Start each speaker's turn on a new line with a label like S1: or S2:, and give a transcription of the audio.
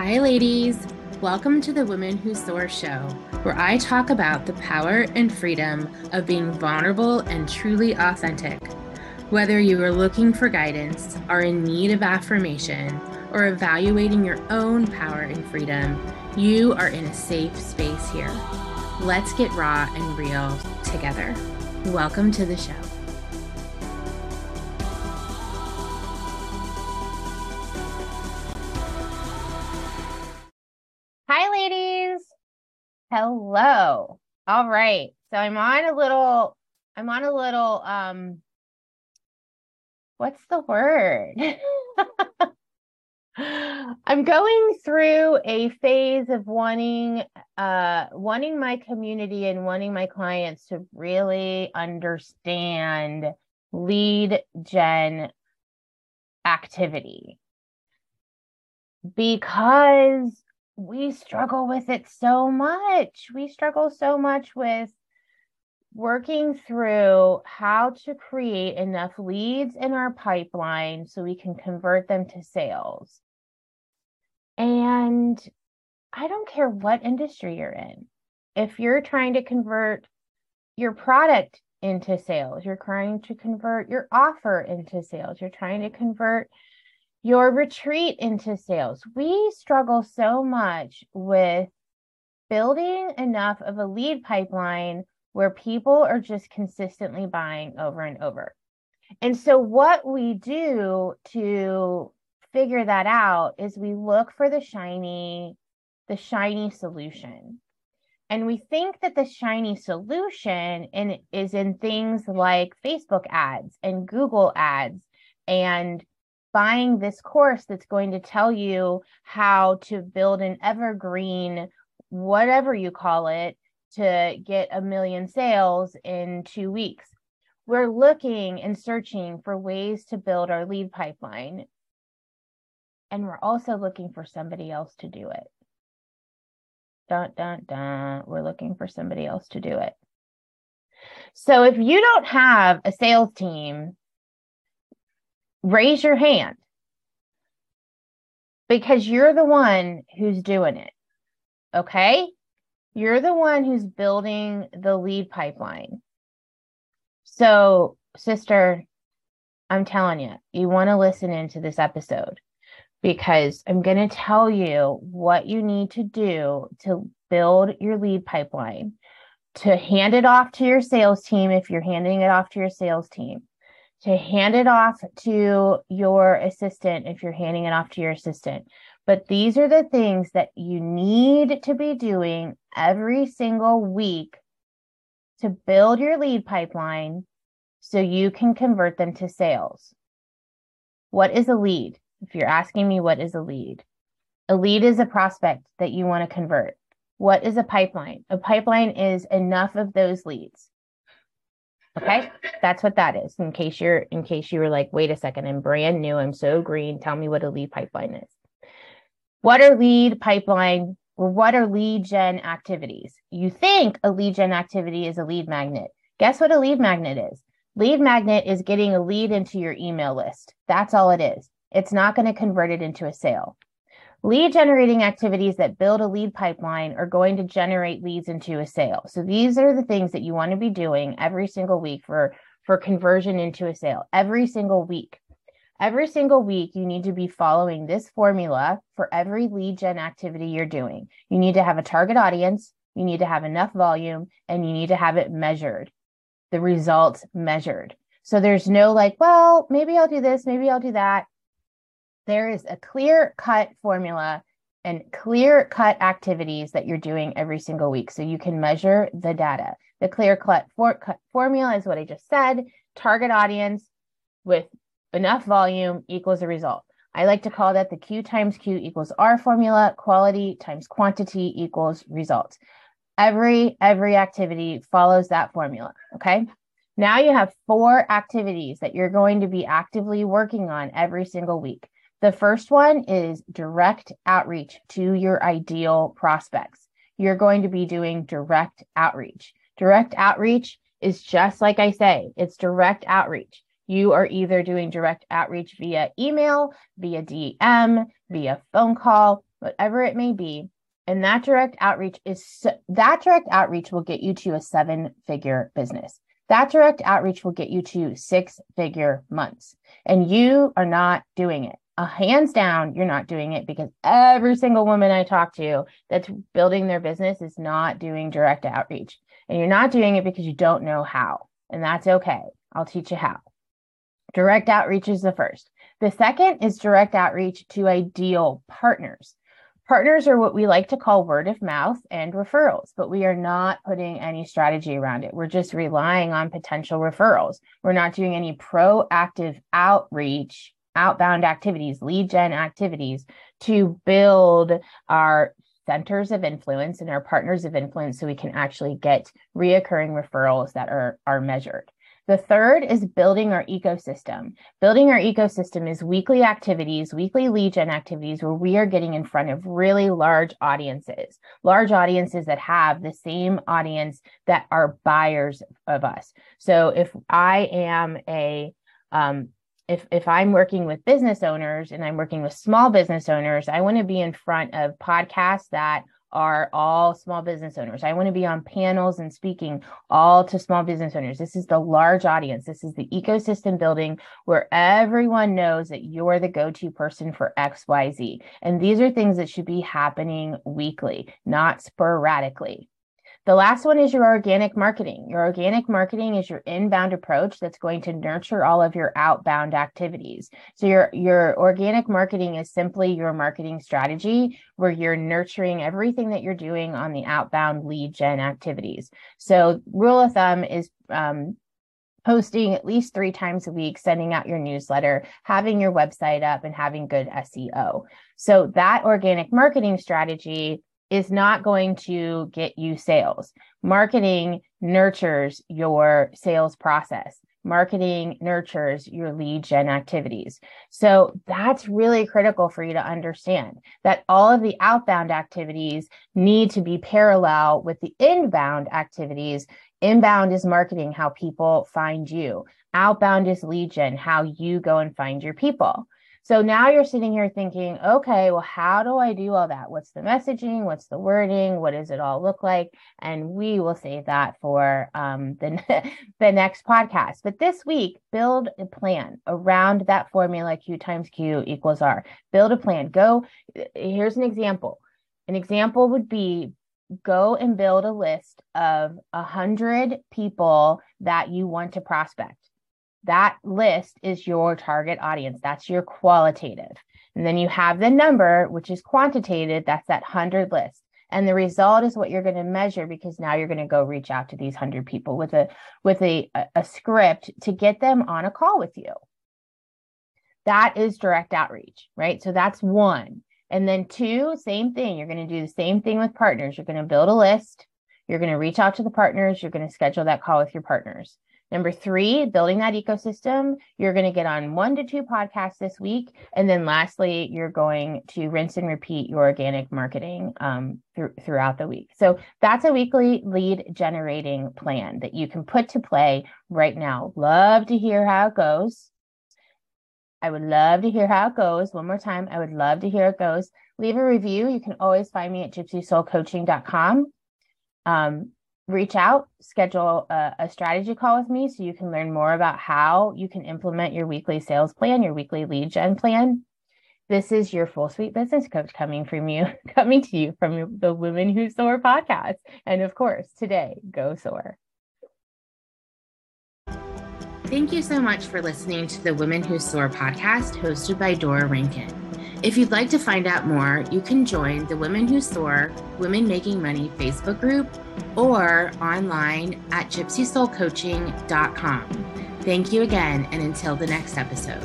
S1: Hi, ladies. Welcome to the Women Who Soar show, where I talk about the power and freedom of being vulnerable and truly authentic. Whether you are looking for guidance, are in need of affirmation, or evaluating your own power and freedom, you are in a safe space here. Let's get raw and real together. Welcome to the show. Hello. All right. So I'm on a little, I'm on a little, um, what's the word? I'm going through a phase of wanting uh wanting my community and wanting my clients to really understand lead gen activity because we struggle with it so much. We struggle so much with working through how to create enough leads in our pipeline so we can convert them to sales. And I don't care what industry you're in. If you're trying to convert your product into sales, you're trying to convert your offer into sales, you're trying to convert your retreat into sales. We struggle so much with building enough of a lead pipeline where people are just consistently buying over and over. And so, what we do to figure that out is we look for the shiny, the shiny solution. And we think that the shiny solution in, is in things like Facebook ads and Google ads and buying this course that's going to tell you how to build an evergreen, whatever you call it, to get a million sales in two weeks. We're looking and searching for ways to build our lead pipeline. And we're also looking for somebody else to do it. Dun, dun, dun. We're looking for somebody else to do it. So if you don't have a sales team, raise your hand because you're the one who's doing it. Okay. You're the one who's building the lead pipeline. So, sister, I'm telling you, you want to listen into this episode because I'm going to tell you what you need to do to build your lead pipeline, to hand it off to your sales team if you're handing it off to your sales team, to hand it off to your assistant if you're handing it off to your assistant, but these are the things that you need to be doing every single week to build your lead pipeline so you can convert them to sales. What is a lead? If you're asking me, what is a lead? A lead is a prospect that you want to convert. What is a pipeline? A pipeline is enough of those leads. Okay, that's what that is. In case you're, in case you were like, wait a second, I'm brand new, I'm so green. Tell me what a lead pipeline is. What are lead pipeline what are lead gen activities? You think a lead gen activity is a lead magnet. Guess what a lead magnet is? Lead magnet is getting a lead into your email list. That's all it is. It's not going to convert it into a sale. Lead generating activities that build a lead pipeline are going to generate leads into a sale. So these are the things that you want to be doing every single week for, for conversion into a sale, every single week. Every single week, you need to be following this formula for every lead gen activity you're doing. You need to have a target audience, you need to have enough volume, and you need to have it measured, the results measured. So there's no like, well, maybe I'll do this, maybe I'll do that. There is a clear cut formula and clear cut activities that you're doing every single week. So you can measure the data. The clear cut, for, cut formula is what I just said target audience with enough volume equals a result. I like to call that the Q times Q equals R formula, quality times quantity equals results. Every every activity follows that formula, okay? Now you have four activities that you're going to be actively working on every single week. The first one is direct outreach to your ideal prospects. You're going to be doing direct outreach. Direct outreach is just like I say, it's direct outreach you are either doing direct outreach via email, via DM, via phone call, whatever it may be. And that direct outreach is that direct outreach will get you to a seven figure business. That direct outreach will get you to six figure months. And you are not doing it. Uh, hands down, you're not doing it because every single woman I talk to that's building their business is not doing direct outreach. And you're not doing it because you don't know how. And that's okay. I'll teach you how. Direct outreach is the first. The second is direct outreach to ideal partners. Partners are what we like to call word of mouth and referrals, but we are not putting any strategy around it. We're just relying on potential referrals. We're not doing any proactive outreach, outbound activities, lead gen activities to build our centers of influence and our partners of influence so we can actually get reoccurring referrals that are, are measured. The third is building our ecosystem. Building our ecosystem is weekly activities, weekly lead gen activities where we are getting in front of really large audiences, large audiences that have the same audience that are buyers of us. So if I am a um, if if I'm working with business owners and I'm working with small business owners, I want to be in front of podcasts that are all small business owners. I want to be on panels and speaking all to small business owners. This is the large audience. This is the ecosystem building where everyone knows that you're the go to person for XYZ. And these are things that should be happening weekly, not sporadically. The last one is your organic marketing. Your organic marketing is your inbound approach that's going to nurture all of your outbound activities. So your your organic marketing is simply your marketing strategy where you're nurturing everything that you're doing on the outbound lead gen activities. So rule of thumb is um, posting at least three times a week, sending out your newsletter, having your website up, and having good SEO. So that organic marketing strategy is not going to get you sales. Marketing nurtures your sales process. Marketing nurtures your lead gen activities. So that's really critical for you to understand that all of the outbound activities need to be parallel with the inbound activities. Inbound is marketing, how people find you. Outbound is lead gen, how you go and find your people. So now you're sitting here thinking, okay, well, how do I do all that? What's the messaging? What's the wording? What does it all look like? And we will save that for um, the, the next podcast. But this week, build a plan around that formula Q times Q equals R. Build a plan. Go, here's an example. An example would be go and build a list of a hundred people that you want to prospect that list is your target audience. That's your qualitative. And then you have the number, which is quantitative. That's that 100 list. And the result is what you're going to measure because now you're going to go reach out to these 100 people with a with a, a script to get them on a call with you. That is direct outreach, right? So that's one. And then two, same thing. You're going to do the same thing with partners. You're going to build a list. You're going to reach out to the partners. You're going to schedule that call with your partners. Number three, building that ecosystem. You're going to get on one to two podcasts this week. And then lastly, you're going to rinse and repeat your organic marketing um, th- throughout the week. So that's a weekly lead generating plan that you can put to play right now. Love to hear how it goes. I would love to hear how it goes. One more time, I would love to hear it goes. Leave a review. You can always find me at gypsysoulcoaching.com. Um, reach out, schedule a, a, strategy call with me so you can learn more about how you can implement your weekly sales plan, your weekly lead gen plan. This is your full suite business coach coming from you, coming to you from the Women Who Soar podcast. And of course, today, go soar. Thank you so much for listening to the Women Who Soar podcast hosted by Dora Rankin. If you'd like to find out more, you can join the Women Who Soar Women Making Money Facebook group or online at gypsysoulcoaching.com. Thank you again, and until the next episode.